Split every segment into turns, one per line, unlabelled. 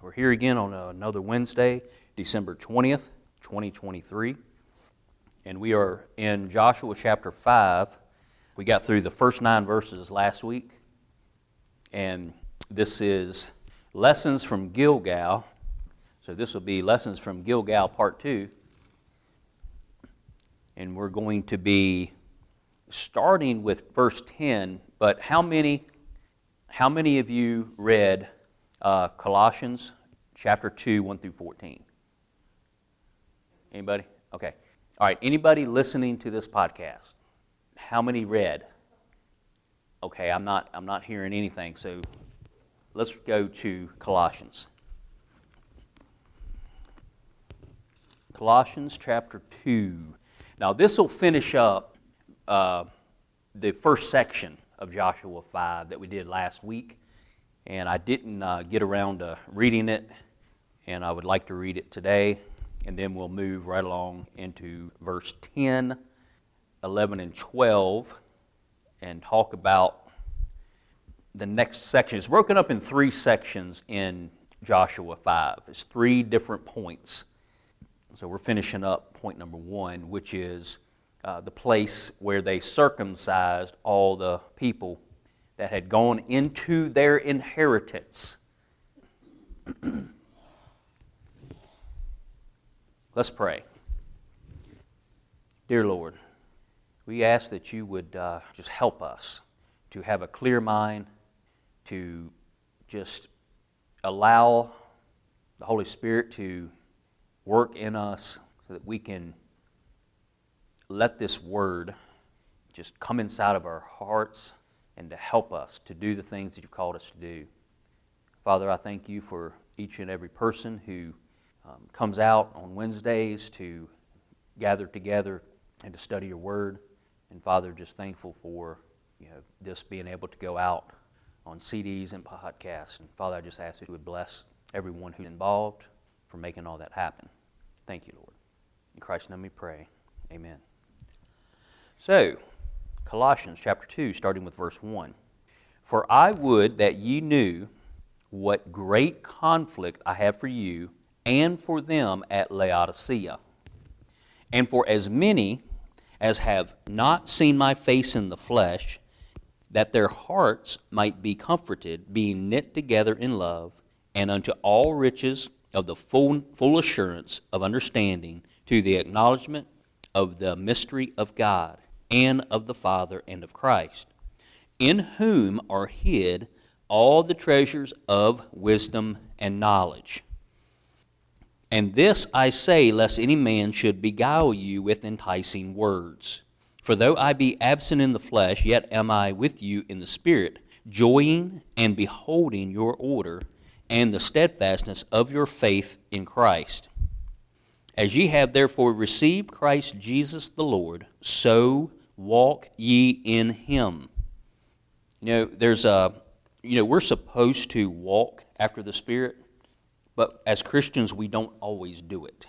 we're here again on another Wednesday, December 20th, 2023. And we are in Joshua chapter 5. We got through the first nine verses last week. And this is Lessons from Gilgal. So this will be Lessons from Gilgal Part 2. And we're going to be starting with verse 10. But how many, how many of you read uh, Colossians chapter 2, 1 through 14. Anybody? Okay. All right. Anybody listening to this podcast? How many read? Okay, I'm not, I'm not hearing anything, so let's go to Colossians. Colossians chapter 2. Now, this will finish up uh, the first section of Joshua 5 that we did last week and I didn't uh, get around to reading it, and I would like to read it today, and then we'll move right along into verse 10, 11, and 12, and talk about the next section. It's broken up in three sections in Joshua 5. It's three different points. So we're finishing up point number one, which is uh, the place where they circumcised all the people that had gone into their inheritance. Let's pray. Dear Lord, we ask that you would uh, just help us to have a clear mind, to just allow the Holy Spirit to work in us so that we can let this word just come inside of our hearts and to help us to do the things that you've called us to do. Father, I thank you for each and every person who um, comes out on Wednesdays to gather together and to study your word. And Father, just thankful for you know, this being able to go out on CDs and podcasts. And Father, I just ask that you would bless everyone who's involved for making all that happen. Thank you, Lord. In Christ's name we pray. Amen. So, Colossians chapter 2, starting with verse 1. For I would that ye knew what great conflict I have for you and for them at Laodicea, and for as many as have not seen my face in the flesh, that their hearts might be comforted, being knit together in love, and unto all riches of the full, full assurance of understanding, to the acknowledgement of the mystery of God and of the Father and of Christ, in whom are hid all the treasures of wisdom and knowledge. And this I say, lest any man should beguile you with enticing words. For though I be absent in the flesh, yet am I with you in the Spirit, joying and beholding your order and the steadfastness of your faith in Christ. As ye have therefore received Christ Jesus the Lord, so walk ye in him. You know, there's a, you know, we're supposed to walk after the Spirit, but as Christians, we don't always do it.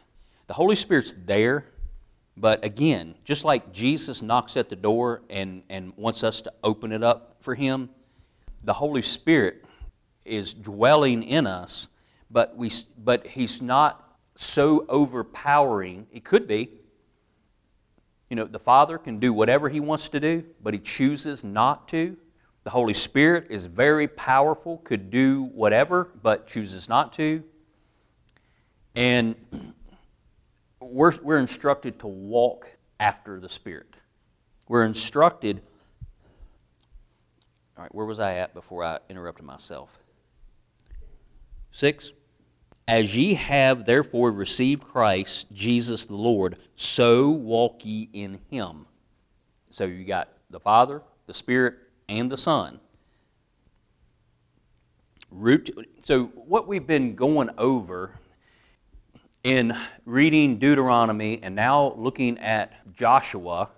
The Holy Spirit's there, but again, just like Jesus knocks at the door and, and wants us to open it up for Him, the Holy Spirit is dwelling in us, but, we, but He's not so overpowering. It could be, you know, the Father can do whatever He wants to do, but He chooses not to. The Holy Spirit is very powerful, could do whatever, but chooses not to. And we're, we're instructed to walk after the Spirit. We're instructed. All right, where was I at before I interrupted myself? Six. As ye have therefore received Christ Jesus the Lord, so walk ye in him. So you got the Father, the Spirit, and the Son. Root, so what we've been going over in reading Deuteronomy and now looking at Joshua,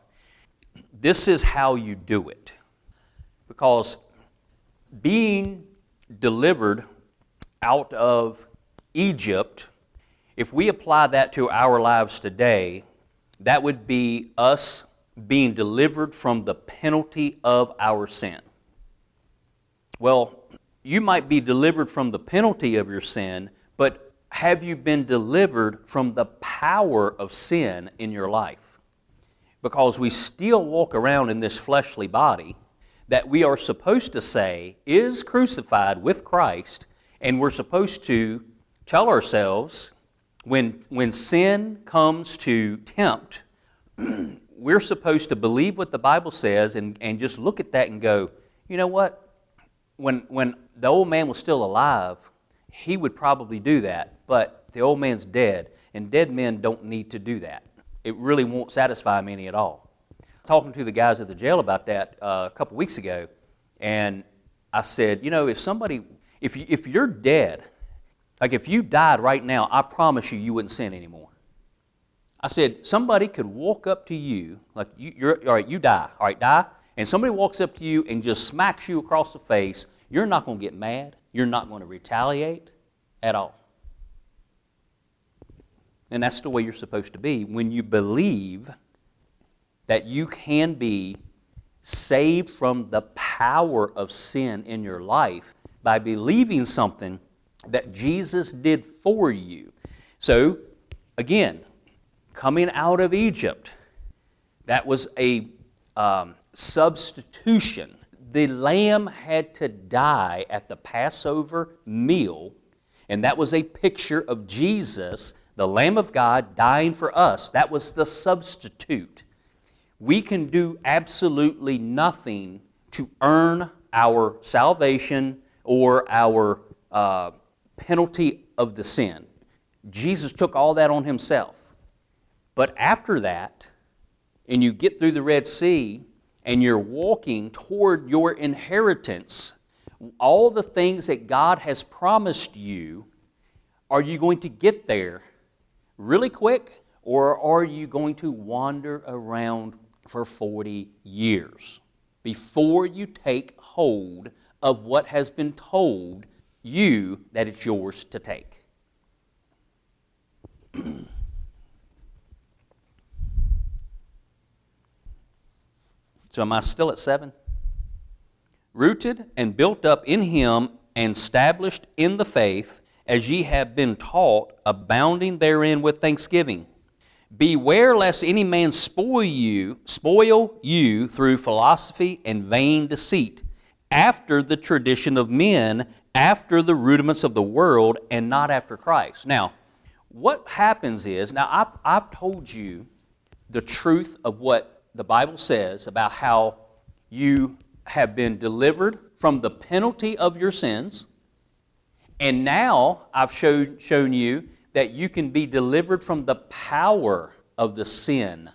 this is how you do it. Because being delivered out of Egypt, if we apply that to our lives today, that would be us being delivered from the penalty of our sin. Well, you might be delivered from the penalty of your sin, but have you been delivered from the power of sin in your life? Because we still walk around in this fleshly body that we are supposed to say is crucified with Christ, and we're supposed to tell ourselves when, when sin comes to tempt, we're supposed to believe what the Bible says and, and just look at that and go, you know what? When, when the old man was still alive, he would probably do that, but the old man's dead, and dead men don't need to do that. It really won't satisfy me any at all. Talking to the guys at the jail about that uh, a couple weeks ago, and I said, you know, if somebody, if, you, if you're dead, like if you died right now, I promise you, you wouldn't sin anymore. I said, somebody could walk up to you, like you, you're, all right, you die, all right, die, and somebody walks up to you and just smacks you across the face, you're not going to get mad. You're not going to retaliate at all. And that's the way you're supposed to be when you believe that you can be saved from the power of sin in your life by believing something that Jesus did for you. So, again, coming out of Egypt, that was a um, substitution. The lamb had to die at the Passover meal, and that was a picture of Jesus, the Lamb of God, dying for us. That was the substitute. We can do absolutely nothing to earn our salvation or our uh, penalty of the sin. Jesus took all that on himself. But after that, and you get through the Red Sea, and you're walking toward your inheritance, all the things that God has promised you, are you going to get there really quick, or are you going to wander around for 40 years before you take hold of what has been told you that it's yours to take. so, am I still at seven? Rooted and built up in him and established in the faith, as ye have been taught, abounding therein with thanksgiving. Beware lest any man spoil you, spoil you through philosophy and vain deceit, after the tradition of men, after the rudiments of the world and not after Christ. Now, what happens is, now I've, I've told you the truth of what the Bible says about how you have been delivered from the penalty of your sins, and now I've showed, shown you that you can be delivered from the power of the sin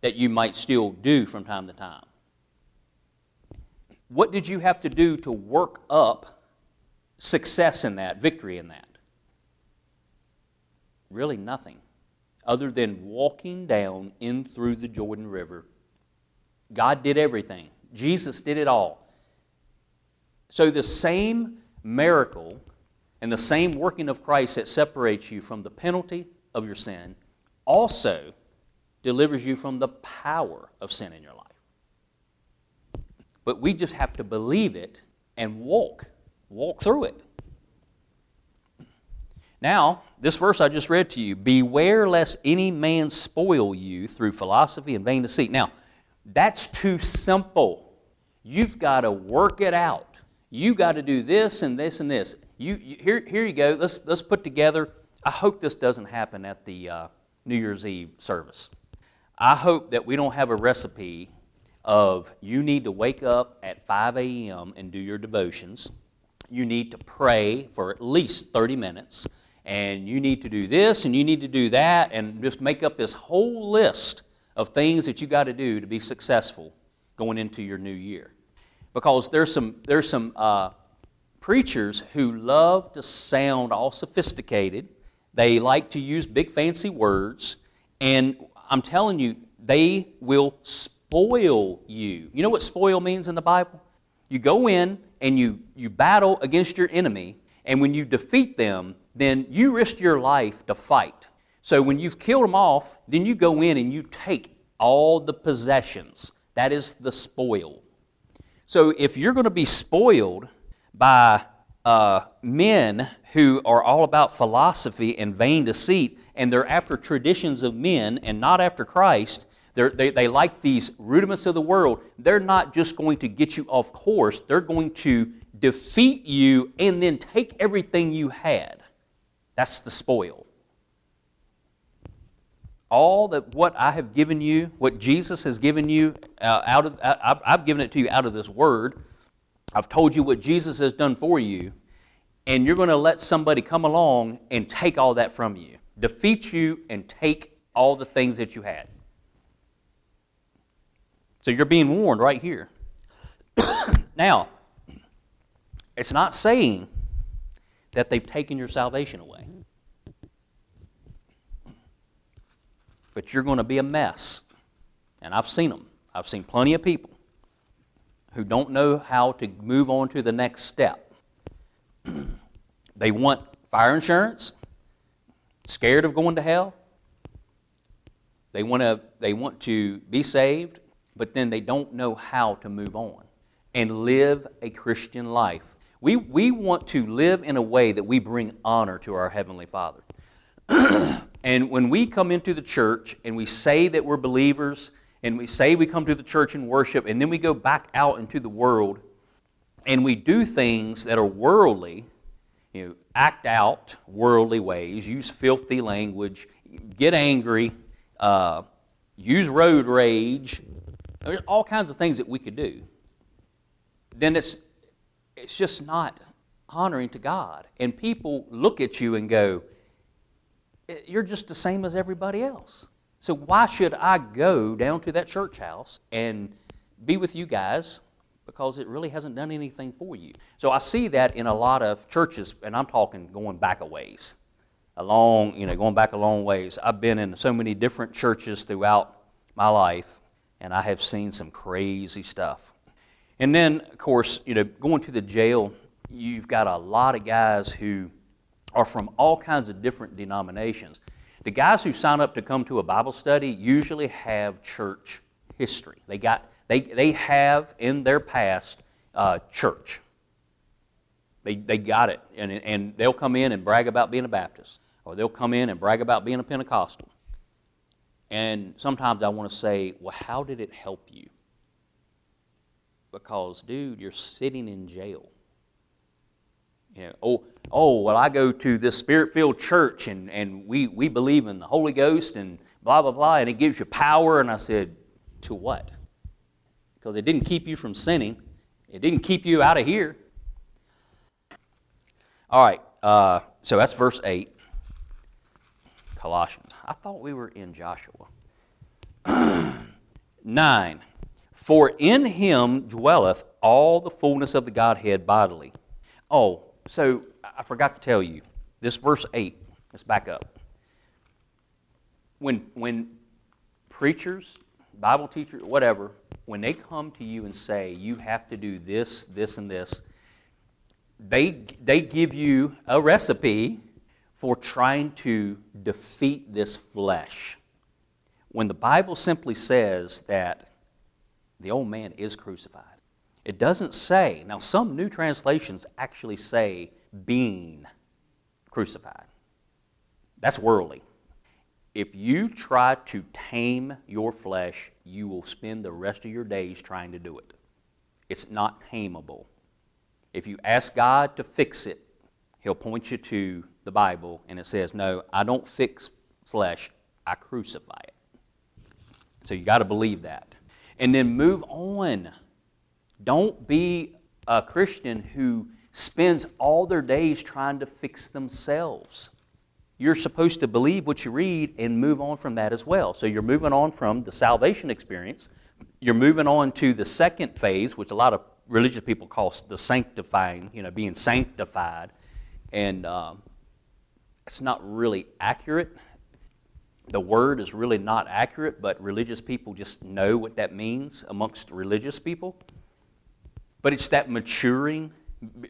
that you might still do from time to time. What did you have to do to work up success in that, victory in that? Really nothing other than walking down in through the Jordan River. God did everything, Jesus did it all. So the same miracle and the same working of Christ that separates you from the penalty of your sin also delivers you from the power of sin in your life. But we just have to believe it and walk walk through it. Now, this verse I just read to you Beware lest any man spoil you through philosophy and vain deceit. Now, that's too simple. You've got to work it out. You've got to do this and this and this. You, you, here, here you go. Let's, let's put together. I hope this doesn't happen at the uh, New Year's Eve service. I hope that we don't have a recipe of you need to wake up at 5 a.m. and do your devotions you need to pray for at least 30 minutes, and you need to do this and you need to do that, and just make up this whole list of things that you got to do to be successful going into your new year. Because there's some, there's some uh, preachers who love to sound all sophisticated, they like to use big fancy words, and I'm telling you, they will spoil you. You know what spoil means in the Bible? You go in and you, you battle against your enemy, and when you defeat them, then you risk your life to fight. So when you've killed them off, then you go in and you take all the possessions. That is the spoil. So if you're going to be spoiled by uh, men who are all about philosophy and vain deceit, and they're after traditions of men and not after Christ. They, they like these rudiments of the world. They're not just going to get you off course, they're going to defeat you and then take everything you had. That's the spoil. All that what I have given you, what Jesus has given you uh, out of, I've, I've given it to you out of this word. I've told you what Jesus has done for you, and you're going to let somebody come along and take all that from you, defeat you, and take all the things that you had. So you're being warned right here. now, it's not saying that they've taken your salvation away. But you're going to be a mess. And I've seen them. I've seen plenty of people who don't know how to move on to the next step. they want fire insurance, scared of going to hell. They want to, they want to be saved, but then they don't know how to move on and live a Christian life. We, we want to live in a way that we bring honor to our Heavenly Father. and when we come into the church and we say that we're believers and we say we come to the church and worship, and then we go back out into the world and we do things that are worldly, you know, act out worldly ways, use filthy language, get angry, uh, use road rage, there's all kinds of things that we could do. Then it's, it's just not honoring to God. And people look at you and go, eh, You're just the same as everybody else. So why should I go down to that church house and be with you guys? Because it really hasn't done anything for you. So I see that in a lot of churches, and I'm talking going back a ways, a long, you know, going back a long ways. I've been in so many different churches throughout my life, and I have seen some crazy stuff. And then, of course, you know, going to the jail, you've got a lot of guys who are from all kinds of different denominations. The guys who sign up to come to a Bible study usually have church history. They, got, they, they have in their past uh, church. They, they got it. And, and they'll come in and brag about being a Baptist, or they'll come in and brag about being a Pentecostal. And sometimes I want to say, well, how did it help you? Because, dude, you're sitting in jail. You know, oh, oh, well, I go to this spirit filled church and, and we, we believe in the Holy Ghost and blah, blah, blah, and it gives you power. And I said, To what? Because it didn't keep you from sinning, it didn't keep you out of here. All right, uh, so that's verse 8, Colossians. I thought we were in Joshua. 9. For in him dwelleth all the fullness of the Godhead bodily. Oh, so I forgot to tell you, this verse 8, let's back up. When, when preachers, Bible teachers, whatever, when they come to you and say, you have to do this, this, and this, they, they give you a recipe for trying to defeat this flesh. When the Bible simply says that the old man is crucified, it doesn't say, now some new translations actually say being crucified. That's worldly. If you try to tame your flesh, you will spend the rest of your days trying to do it. It's not tameable. If you ask God to fix it, He'll point you to the Bible and it says, No, I don't fix flesh, I crucify it. So you got to believe that. And then move on. Don't be a Christian who spends all their days trying to fix themselves. You're supposed to believe what you read and move on from that as well. So you're moving on from the salvation experience. You're moving on to the second phase, which a lot of religious people call the sanctifying, you know, being sanctified. And um, it's not really accurate. The word is really not accurate, but religious people just know what that means amongst religious people. But it's that maturing,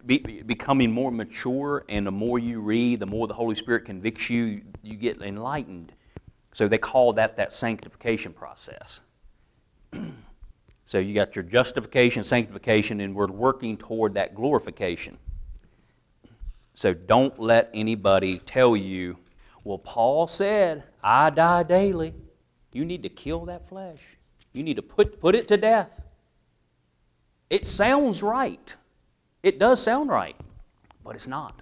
be, becoming more mature, and the more you read, the more the Holy Spirit convicts you, you get enlightened. So they call that that sanctification process. so you got your justification, sanctification, and we're working toward that glorification. So don't let anybody tell you, well, Paul said, I die daily. You need to kill that flesh. You need to put, put it to death. It sounds right. It does sound right, but it's not.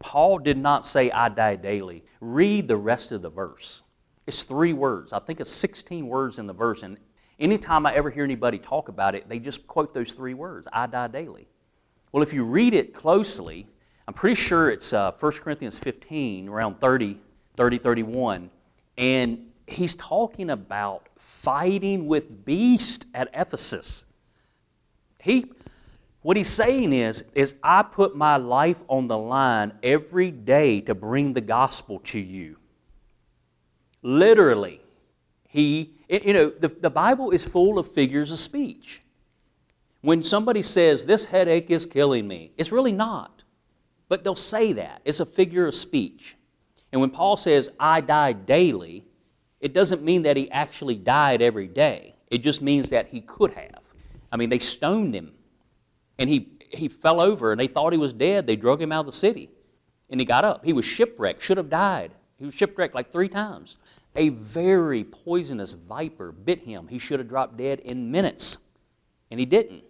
Paul did not say, I die daily. Read the rest of the verse. It's three words. I think it's 16 words in the verse. And anytime I ever hear anybody talk about it, they just quote those three words I die daily. Well, if you read it closely, I'm pretty sure it's uh, 1 Corinthians 15, around 30, 30, 31. And he's talking about fighting with beast at Ephesus. He, what he's saying is, is I put my life on the line every day to bring the gospel to you. Literally, he, you know, the, the Bible is full of figures of speech. When somebody says, This headache is killing me, it's really not. But they'll say that. It's a figure of speech. And when Paul says, I die daily, it doesn't mean that he actually died every day. It just means that he could have. I mean, they stoned him and he, he fell over and they thought he was dead. They drug him out of the city and he got up. He was shipwrecked, should have died. He was shipwrecked like three times. A very poisonous viper bit him. He should have dropped dead in minutes, and he didn't.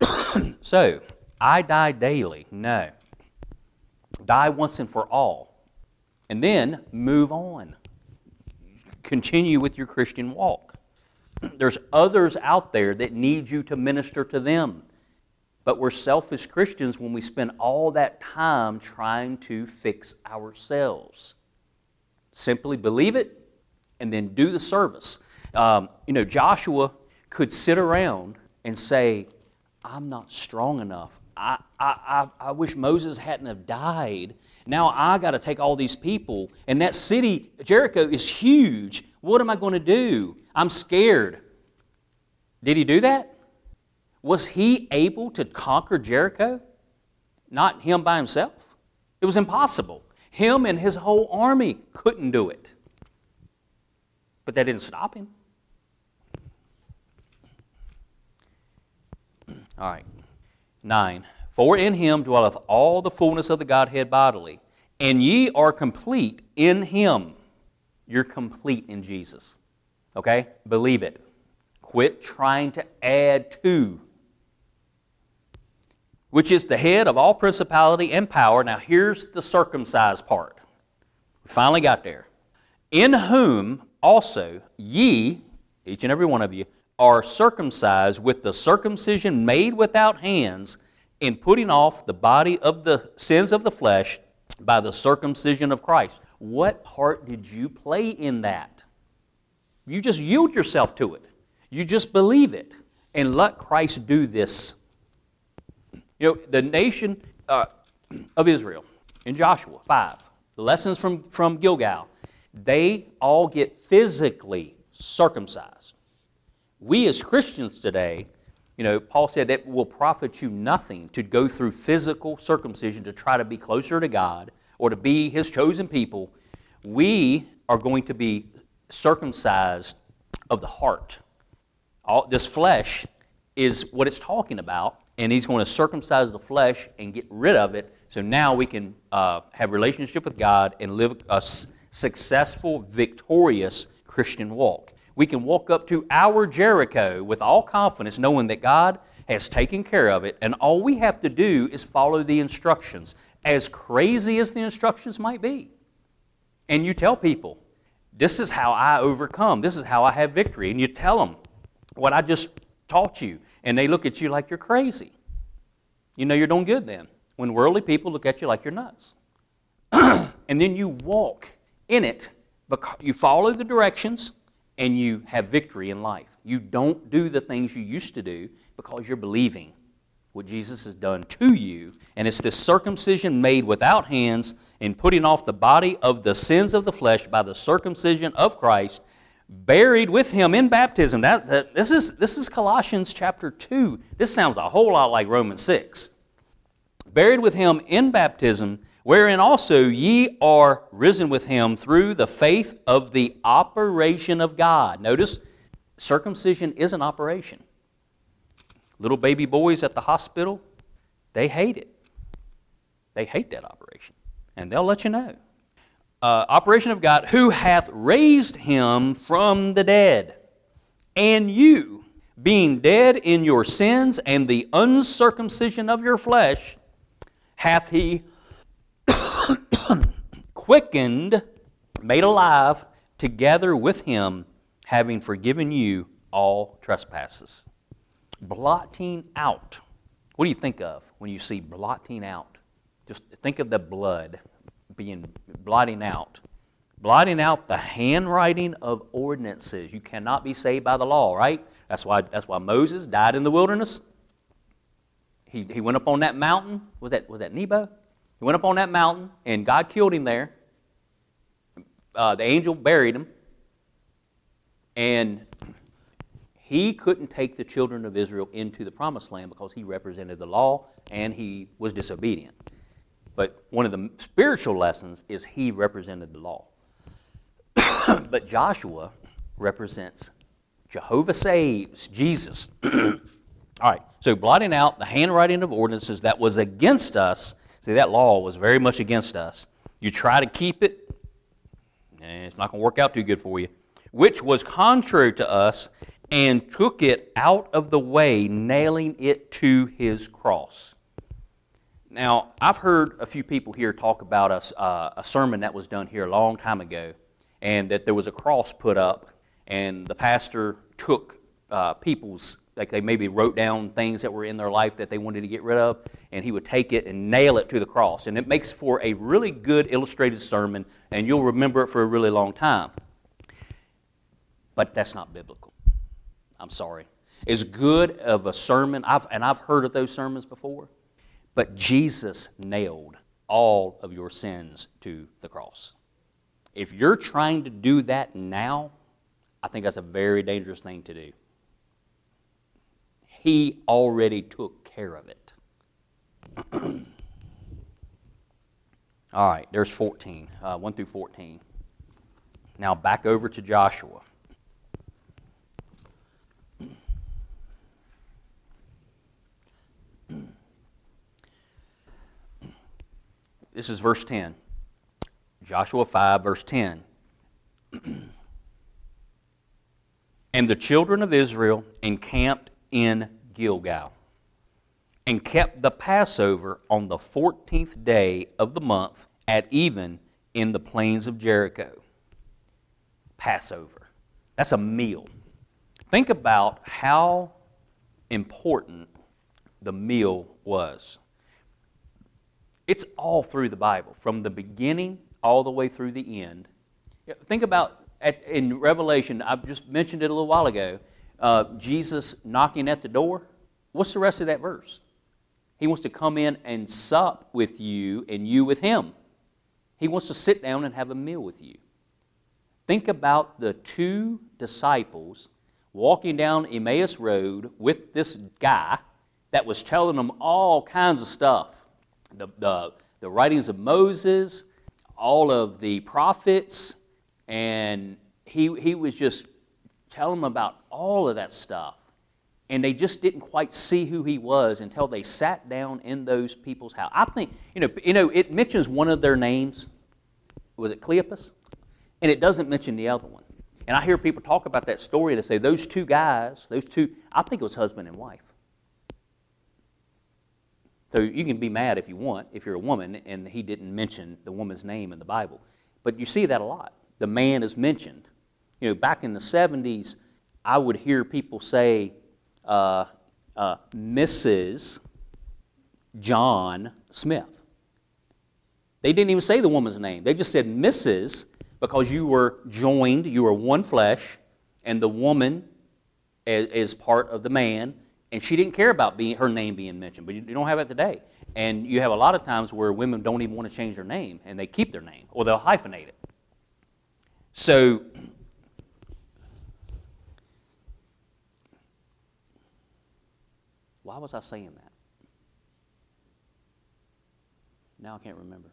so, I die daily. No. Die once and for all. And then move on. Continue with your Christian walk. There's others out there that need you to minister to them. But we're selfish Christians when we spend all that time trying to fix ourselves. Simply believe it and then do the service. Um, you know, Joshua could sit around and say, I'm not strong enough. I, I, I, wish Moses hadn't have died. Now I got to take all these people, and that city, Jericho, is huge. What am I going to do? I'm scared. Did he do that? Was he able to conquer Jericho? Not him by himself. It was impossible. Him and his whole army couldn't do it. But that didn't stop him. All right. Nine. For in him dwelleth all the fullness of the Godhead bodily, and ye are complete in him. You're complete in Jesus. Okay? Believe it. Quit trying to add to, which is the head of all principality and power. Now, here's the circumcised part. We finally got there. In whom also ye, each and every one of you, are circumcised with the circumcision made without hands, in putting off the body of the sins of the flesh by the circumcision of Christ. What part did you play in that? You just yield yourself to it. You just believe it and let Christ do this. You know, the nation uh, of Israel in Joshua 5, the lessons from, from Gilgal, they all get physically circumcised. We as Christians today, you know, Paul said it will profit you nothing to go through physical circumcision to try to be closer to God or to be his chosen people. We are going to be circumcised of the heart. All, this flesh is what it's talking about, and he's going to circumcise the flesh and get rid of it. So now we can uh, have relationship with God and live a s- successful, victorious Christian walk. We can walk up to our Jericho with all confidence, knowing that God has taken care of it, and all we have to do is follow the instructions, as crazy as the instructions might be. And you tell people, this is how I overcome. This is how I have victory. And you tell them what I just taught you, and they look at you like you're crazy. You know you're doing good then. When worldly people look at you like you're nuts. and then you walk in it, you follow the directions, and you have victory in life. You don't do the things you used to do because you're believing what Jesus has done to you. And it's this circumcision made without hands and putting off the body of the sins of the flesh by the circumcision of Christ, buried with him in baptism. That, that, this, is, this is Colossians chapter 2. This sounds a whole lot like Romans 6. Buried with him in baptism, wherein also ye are risen with him through the faith of the operation of God. Notice, circumcision is an operation. Little baby boys at the hospital, they hate it. They hate that operation, and they'll let you know. Uh, operation of God, who hath raised him from the dead, and you, being dead in your sins and the uncircumcision of your flesh, hath he quickened, made alive, together with him, having forgiven you all trespasses. Blotting out. What do you think of when you see blotting out? Just think of the blood being blotting out. Blotting out the handwriting of ordinances. You cannot be saved by the law, right? That's why, that's why Moses died in the wilderness. He, he went up on that mountain. Was that, was that Nebo? He went up on that mountain, and God killed him there. Uh, the angel buried him. And he couldn't take the children of Israel into the promised land because he represented the law and he was disobedient. But one of the spiritual lessons is he represented the law. but Joshua represents Jehovah saves, Jesus. All right, so blotting out the handwriting of ordinances that was against us. See, that law was very much against us. You try to keep it, and it's not going to work out too good for you. Which was contrary to us, and took it out of the way, nailing it to his cross. Now, I've heard a few people here talk about a, uh, a sermon that was done here a long time ago, and that there was a cross put up, and the pastor took uh, people's, like they maybe wrote down things that were in their life that they wanted to get rid of, and he would take it and nail it to the cross. And it makes for a really good illustrated sermon, and you'll remember it for a really long time. But that's not biblical. I'm sorry. As good of a sermon, I've, and I've heard of those sermons before, but Jesus nailed all of your sins to the cross. If you're trying to do that now, I think that's a very dangerous thing to do. He already took care of it. All right, there's 14, uh, 1 through 14. Now back over to Joshua. This is verse 10. Joshua 5, verse 10. and the children of Israel encamped in Gilgal and kept the Passover on the 14th day of the month at even in the plains of Jericho. Passover. That's a meal. Think about how important the meal was. It's all through the Bible, from the beginning all the way through the end. Think about at, in Revelation, I just mentioned it a little while ago, uh, Jesus knocking at the door. What's the rest of that verse? He wants to come in and sup with you and you with him. He wants to sit down and have a meal with you. Think about the two disciples walking down Emmaus Road with this guy that was telling them all kinds of stuff the, the, the writings of Moses, all of the prophets, and he, he was just telling them about all of that stuff. And they just didn't quite see who he was until they sat down in those people's house. I think, you know, you know, it mentions one of their names. Was it Cleopas? And it doesn't mention the other one. And I hear people talk about that story to say those two guys, those two, I think it was husband and wife. So you can be mad if you want, if you're a woman, and he didn't mention the woman's name in the Bible. But you see that a lot. The man is mentioned. You know, back in the 70s, I would hear people say, uh, uh, Mrs. John Smith. They didn't even say the woman's name. They just said Mrs. because you were joined, you were one flesh, and the woman is part of the man, and she didn't care about being, her name being mentioned, but you, don't have it today. And you have a lot of times where women don't even want to change their name, and they keep their name, or they'll hyphenate it. So, why was I saying that? Now I can't remember.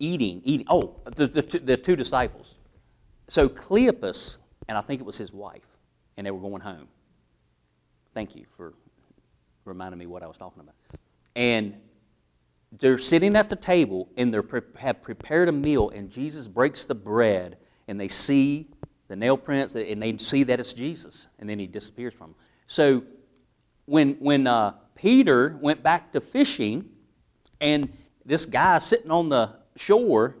Eating, eating. Oh, the, the, the two disciples. So Cleopas, and I think it was his wife, and they were going home. Thank you for reminding me what I was talking about. And they're sitting at the table and they have prepared a meal, and Jesus breaks the bread, and they see the nail prints, and they see that it's Jesus, and then he disappears from them. So when, when uh, Peter went back to fishing, and this guy sitting on the shore,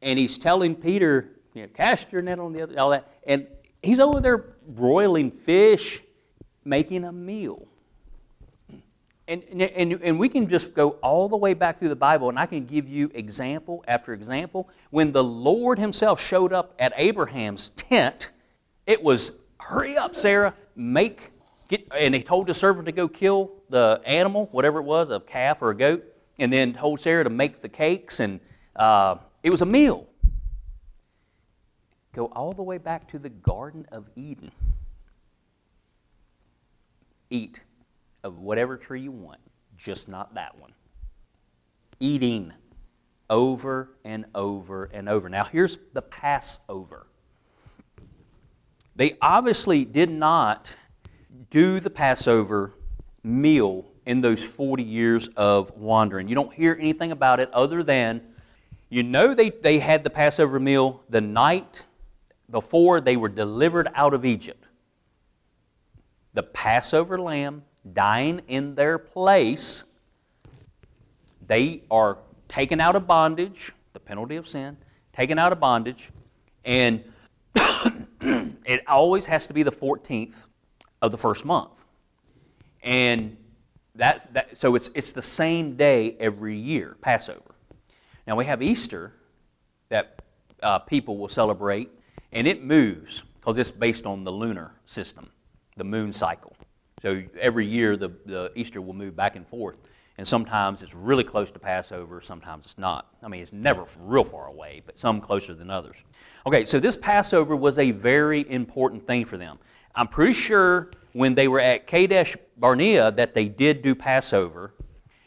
and he's telling Peter, you know, cast your net on the other, all that, and he's over there broiling fish, making a meal. And, and, and we can just go all the way back through the Bible, and I can give you example after example. When the Lord Himself showed up at Abraham's tent, it was, hurry up, Sarah, make, get, and He told the servant to go kill the animal, whatever it was, a calf or a goat, and then told Sarah to make the cakes, and uh, it was a meal. Go all the way back to the Garden of Eden. Eat of whatever tree you want, just not that one. Eating over and over and over. Now, here's the Passover. They obviously did not do the Passover meal in those 40 years of wandering. You don't hear anything about it other than you know they, they had the Passover meal the night before they were delivered out of Egypt. The Passover lamb dying in their place, they are taken out of bondage, the penalty of sin, taken out of bondage, and it always has to be the 14th of the first month. And that, that, so it's, it's the same day every year, Passover. Now we have Easter that uh, people will celebrate, and it moves because it's based on the lunar system, the moon cycle. So every year the, the Easter will move back and forth. And sometimes it's really close to Passover, sometimes it's not. I mean, it's never real far away, but some closer than others. Okay, so this Passover was a very important thing for them. I'm pretty sure when they were at Kadesh Barnea that they did do Passover.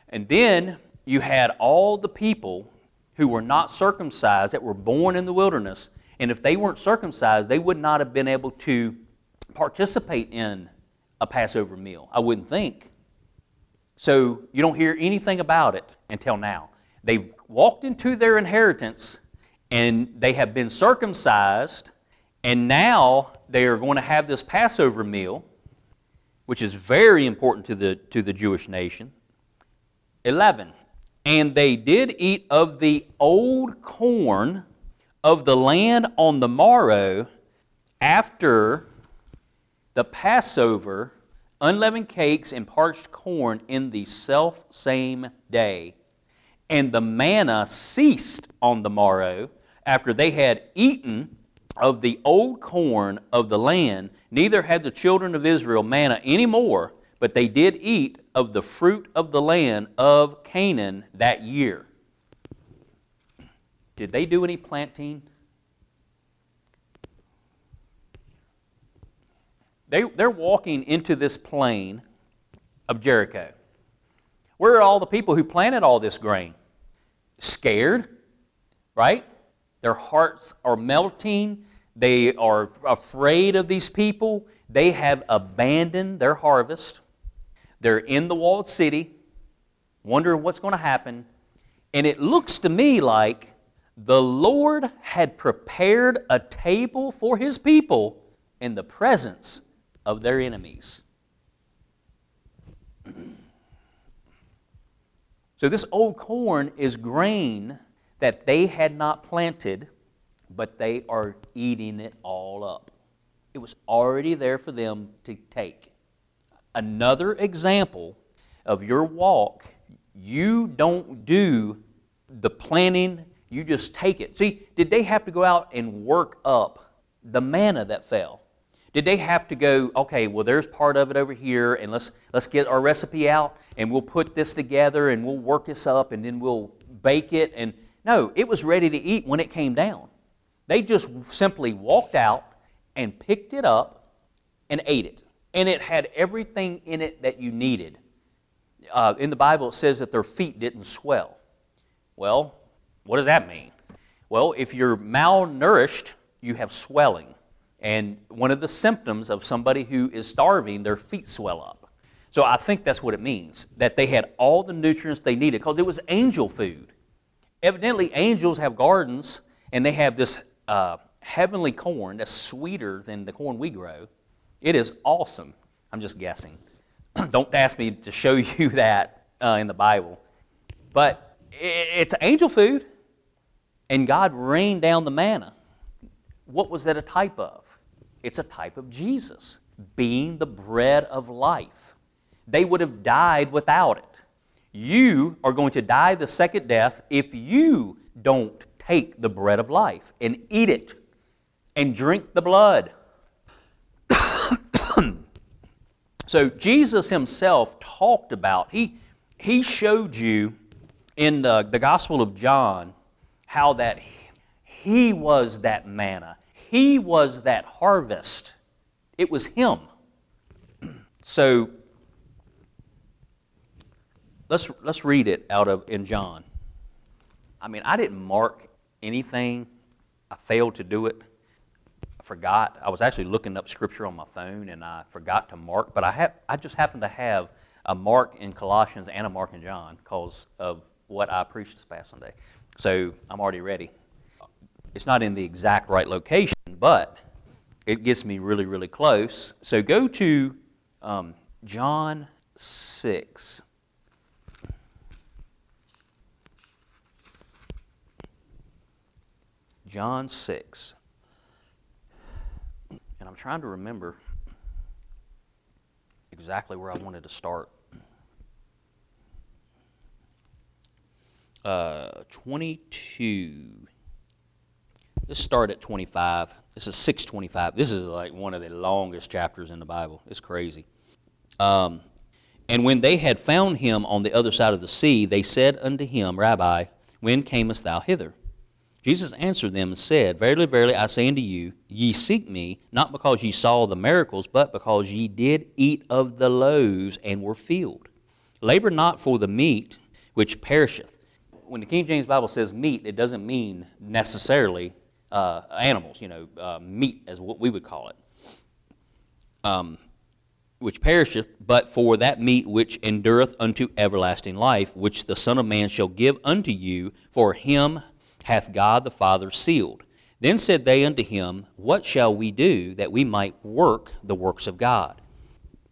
And then you had all the people who were not circumcised that were born in the wilderness. And if they weren't circumcised, they would not have been able to participate in a Passover meal. I wouldn't think. So you don't hear anything about it until now. They've walked into their inheritance and they have been circumcised, and now they are going to have this Passover meal, which is very important to the, to the Jewish nation. 11. And they did eat of the old corn of the land on the morrow after the Passover, unleavened cakes and parched corn in the self same day. And the manna ceased on the morrow after they had eaten of the old corn of the land. Neither had the children of Israel manna any more, but they did eat of the fruit of the land of Canaan that year. Did they do any planting? They, they're walking into this plain of Jericho. Where are all the people who planted all this grain? Scared, right? Their hearts are melting. They are afraid of these people. They have abandoned their harvest. They're in the walled city, wondering what's going to happen. And it looks to me like the Lord had prepared a table for his people in the presence of their enemies. So, this old corn is grain that they had not planted, but they are eating it all up. It was already there for them to take. Another example of your walk, you don't do the planting, you just take it. See, did they have to go out and work up the manna that fell? Did they have to go, okay, well, there's part of it over here, and let's, let's get our recipe out, and we'll put this together, and we'll work this up, and then we'll bake it? And no, it was ready to eat when it came down. They just simply walked out and picked it up and ate it. And it had everything in it that you needed. Uh, in the Bible, it says that their feet didn't swell. Well, what does that mean? Well, if you're malnourished, you have swelling. And one of the symptoms of somebody who is starving, their feet swell up. So I think that's what it means that they had all the nutrients they needed because it was angel food. Evidently, angels have gardens and they have this uh, heavenly corn that's sweeter than the corn we grow. It is awesome. I'm just guessing. Don't ask me to show you that uh, in the Bible. But it's angel food, and God rained down the manna. What was that a type of? It's a type of Jesus, being the bread of life. They would have died without it. You are going to die the second death if you don't take the bread of life and eat it and drink the blood. so Jesus himself talked about, he, he showed you in the, the Gospel of John how that he was that manna. He was that harvest. It was him. So let's let's read it out of in John. I mean, I didn't mark anything. I failed to do it I forgot. I was actually looking up scripture on my phone and I forgot to mark, but I, have, I just happened to have a mark in Colossians and a mark in John because of what I preached this past Sunday. So I'm already ready. It's not in the exact right location, but it gets me really, really close. So go to um, John 6. John 6. And I'm trying to remember exactly where I wanted to start. Uh, 22. Let's start at 25. This is 625. This is like one of the longest chapters in the Bible. It's crazy. Um, and when they had found him on the other side of the sea, they said unto him, Rabbi, when camest thou hither? Jesus answered them and said, Verily, verily, I say unto you, ye seek me, not because ye saw the miracles, but because ye did eat of the loaves and were filled. Labor not for the meat which perisheth. When the King James Bible says meat, it doesn't mean necessarily uh, animals, you know, uh, meat as what we would call it, um, which perisheth, but for that meat which endureth unto everlasting life, which the Son of Man shall give unto you, for him hath God the Father sealed. Then said they unto him, What shall we do that we might work the works of God?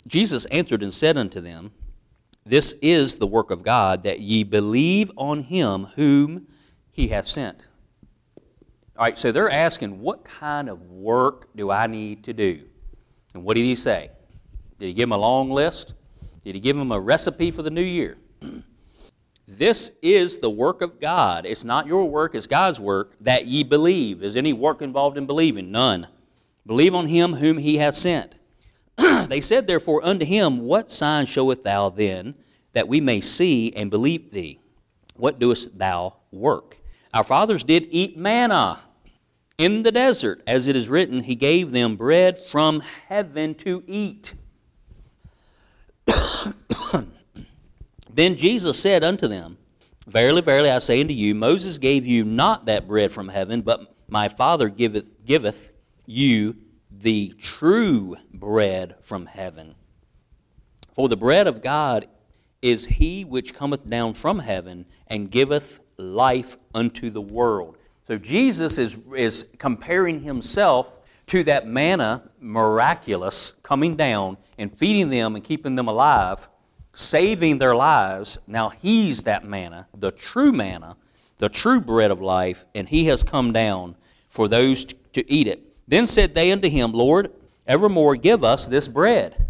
Jesus answered and said unto them, This is the work of God, that ye believe on him whom he hath sent. All right, so they're asking, What kind of work do I need to do? And what did he say? Did he give them a long list? Did he give them a recipe for the new year? This is the work of God. It's not your work, it's God's work, that ye believe. Is any work involved in believing? None. Believe on him whom he hath sent. they said therefore unto him, What sign showeth thou then, that we may see and believe thee? What doest thou work? Our fathers did eat manna in the desert, as it is written, He gave them bread from heaven to eat. Then Jesus said unto them, Verily, verily, I say unto you, Moses gave you not that bread from heaven, but my Father giveth, giveth you the true bread from heaven. For the bread of God is he which cometh down from heaven and giveth life unto the world. So Jesus is, is comparing himself to that manna miraculous coming down and feeding them and keeping them alive saving their lives. Now he's that manna, the true manna, the true bread of life, and he has come down for those to eat it. Then said they unto him, Lord, evermore give us this bread.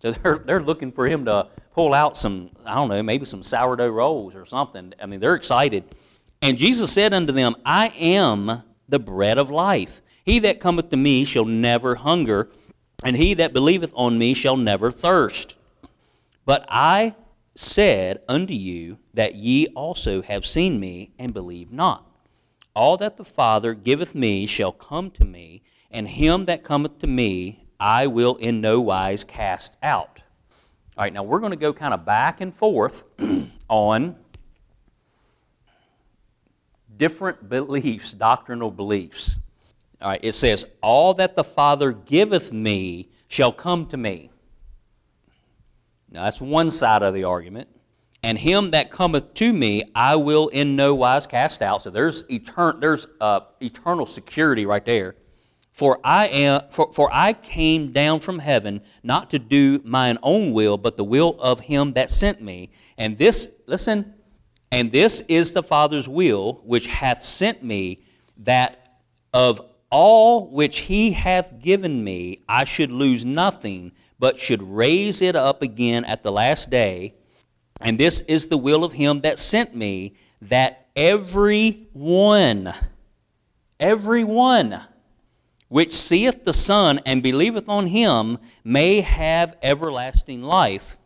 So they're, they're looking for him to pull out some, I don't know, maybe some sourdough rolls or something. I mean, they're excited. And Jesus said unto them, I am the bread of life. He that cometh to me shall never hunger, and he that believeth on me shall never thirst. But I said unto you that ye also have seen me and believe not. All that the Father giveth me shall come to me, and him that cometh to me I will in no wise cast out. All right, now we're going to go kind of back and forth on different beliefs, doctrinal beliefs. All right, it says, All that the Father giveth me shall come to me. Now, that's one side of the argument. And him that cometh to me, I will in no wise cast out. So there's, etern- there's uh, eternal security right there. For I, am, for, for I came down from heaven not to do mine own will, but the will of him that sent me. And this, listen, and this is the Father's will which hath sent me, that of all which he hath given me, I should lose nothing, but should raise it up again at the last day. And this is the will of him that sent me, that every one, every one, which seeth the Son and believeth on him may have everlasting life,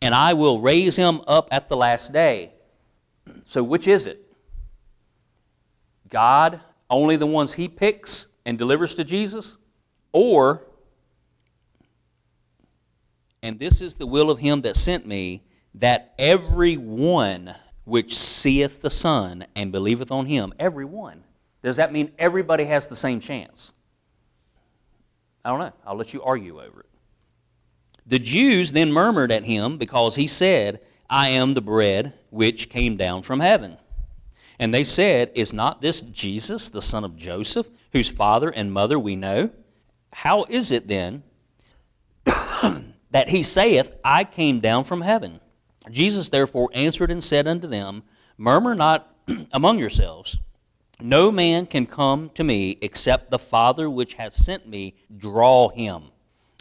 and I will raise him up at the last day. So, which is it? God, only the ones he picks and delivers to Jesus? Or, and this is the will of him that sent me, that every one which seeth the Son and believeth on him, every one. Does that mean everybody has the same chance? I don't know. I'll let you argue over it. The Jews then murmured at him because he said, I am the bread which came down from heaven. And they said, Is not this Jesus, the son of Joseph, whose father and mother we know? How is it then that he saith, I came down from heaven? Jesus therefore answered and said unto them, Murmur not among yourselves. No man can come to me except the Father which hath sent me draw him,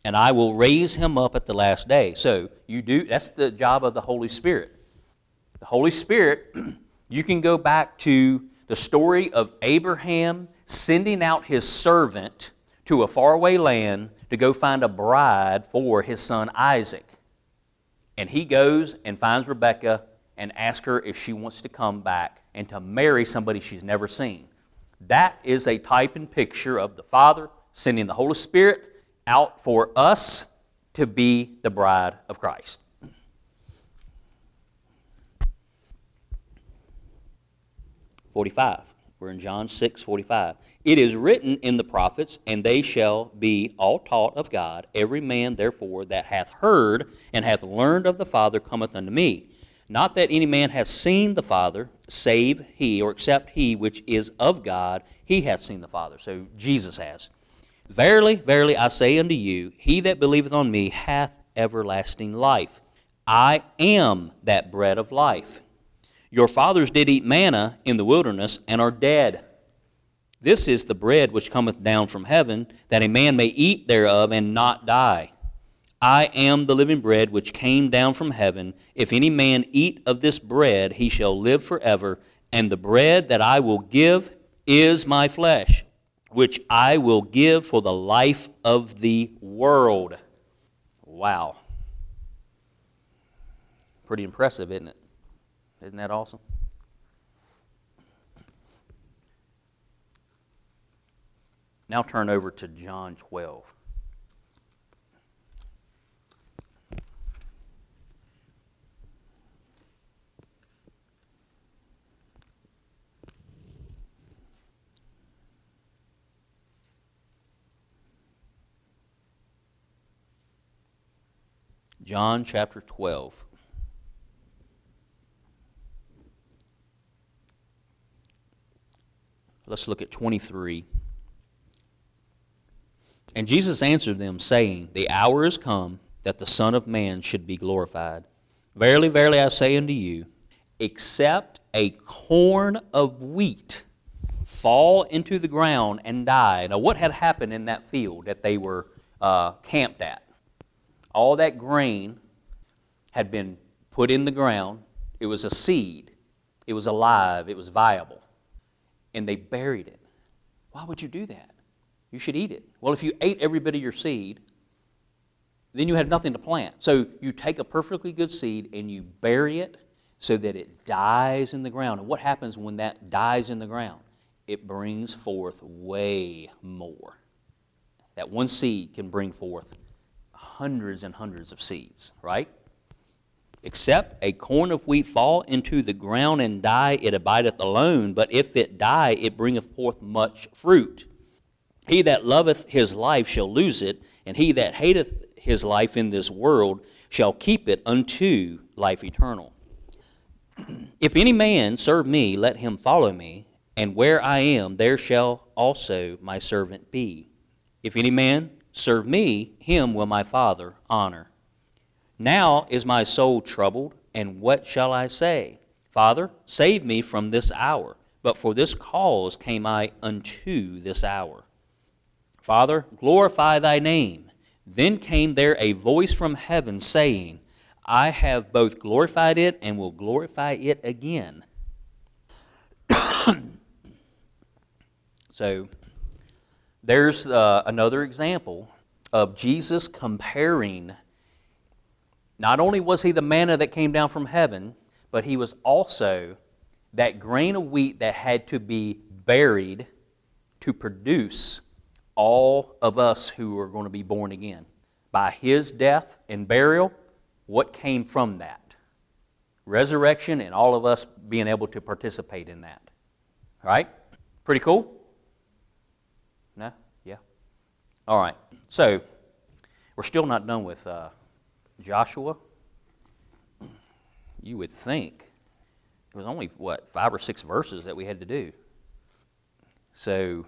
and I will raise him up at the last day. So you do that's the job of the Holy Spirit. The Holy Spirit, you can go back to the story of Abraham sending out his servant to a faraway land to go find a bride for his son Isaac. And he goes and finds Rebekah and asks her if she wants to come back and to marry somebody she's never seen. That is a type and picture of the Father sending the Holy Spirit out for us to be the bride of Christ. Forty-five. We're in John 6, 45. It is written in the prophets, and they shall be all taught of God. Every man, therefore, that hath heard and hath learned of the Father cometh unto me. Not that any man hath seen the Father, save he, or except he which is of God, he hath seen the Father. So Jesus has. Verily, verily, I say unto you, he that believeth on me hath everlasting life. I am that bread of life. Your fathers did eat manna in the wilderness and are dead. This is the bread which cometh down from heaven, that a man may eat thereof and not die. I am the living bread which came down from heaven. If any man eat of this bread, he shall live forever. And the bread that I will give is my flesh, which I will give for the life of the world. Wow. Pretty impressive, isn't it? Isn't that awesome? Now turn over to John 12. John chapter 12. Let's look at 23. And Jesus answered them, saying, The hour is come that the Son of Man should be glorified. Verily, verily, I say unto you, except a corn of wheat fall into the ground and die. Now, what had happened in that field that they were uh, camped at? all that grain had been put in the ground. It was a seed, it was alive, it was viable. And they buried it. Why would you do that? You should eat it. Well, if you ate every bit of your seed, then you had nothing to plant. So you take a perfectly good seed and you bury it so that it dies in the ground. And what happens when that dies in the ground? It brings forth way more. That one seed can bring forth hundreds and hundreds of seeds, right? Except a corn of wheat fall into the ground and die, it abideth alone, but if it die, it bringeth forth much fruit. He that loveth his life shall lose it, and he that hateth his life in this world shall keep it unto life eternal. If any man serve me, let him follow me, and where I am, there shall also my servant be. If any man serve me, him will my Father honor. Now is my soul troubled, and what shall I say? Father, save me from this hour. But for this cause came I unto this hour. Father, glorify thy name. Then came there a voice from heaven saying, I have both glorified it and will glorify it again. so, there's uh, another example of Jesus comparing. Not only was he the manna that came down from heaven, but he was also that grain of wheat that had to be buried to produce all of us who are going to be born again. By his death and burial, what came from that? Resurrection and all of us being able to participate in that. Right? Pretty cool? No? Yeah? All right. So, we're still not done with uh, Joshua. You would think it was only, what, five or six verses that we had to do. So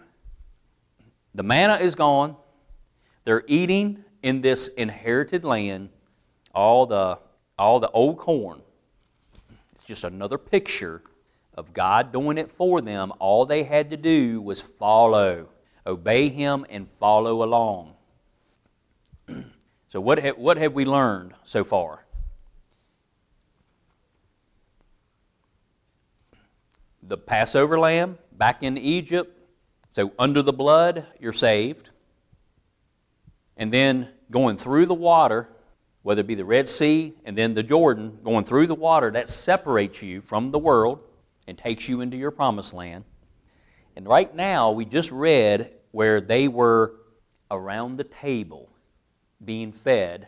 the manna is gone. They're eating in this inherited land all the, all the old corn. It's just another picture of God doing it for them. All they had to do was follow, obey Him, and follow along. So, what have, what have we learned so far? the Passover lamb back in Egypt. So, under the blood, you're saved. And then going through the water, whether it be the Red Sea and then the Jordan, going through the water, that separates you from the world and takes you into your promised land. And right now, we just read where they were around the table being fed.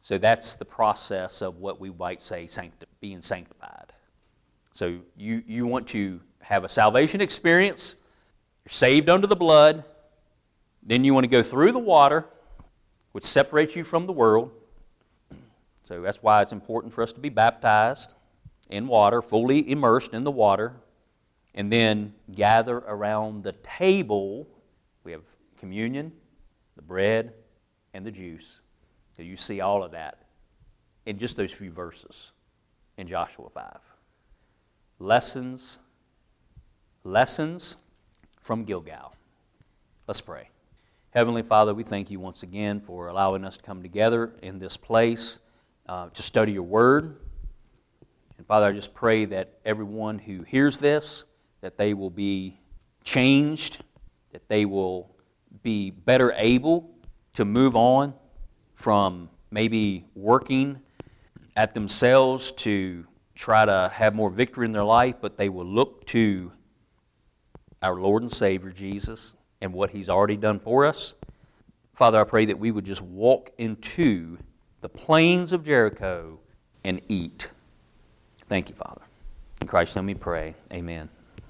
So that's the process of what we might say sancti- being sanctified. So you, you want to have a salvation experience, you're saved under the blood, then you want to go through the water, which separates you from the world. So that's why it's important for us to be baptized in water, fully immersed in the water, and then gather around the table. We have communion, the bread, and the juice. So you see all of that in just those few verses in Joshua 5 lessons, lessons from Gilgal. Let's pray. Heavenly Father, we thank you once again for allowing us to come together in this place uh, to study your word. And Father, I just pray that everyone who hears this, that they will be changed, that they will be better able to move on from maybe working at themselves to try to have more victory in their life, but they will look to our Lord and Savior Jesus and what He's already done for us. Father, I pray that we would just walk into the plains of Jericho and eat. Thank you, Father. In Christ's name we pray. Amen.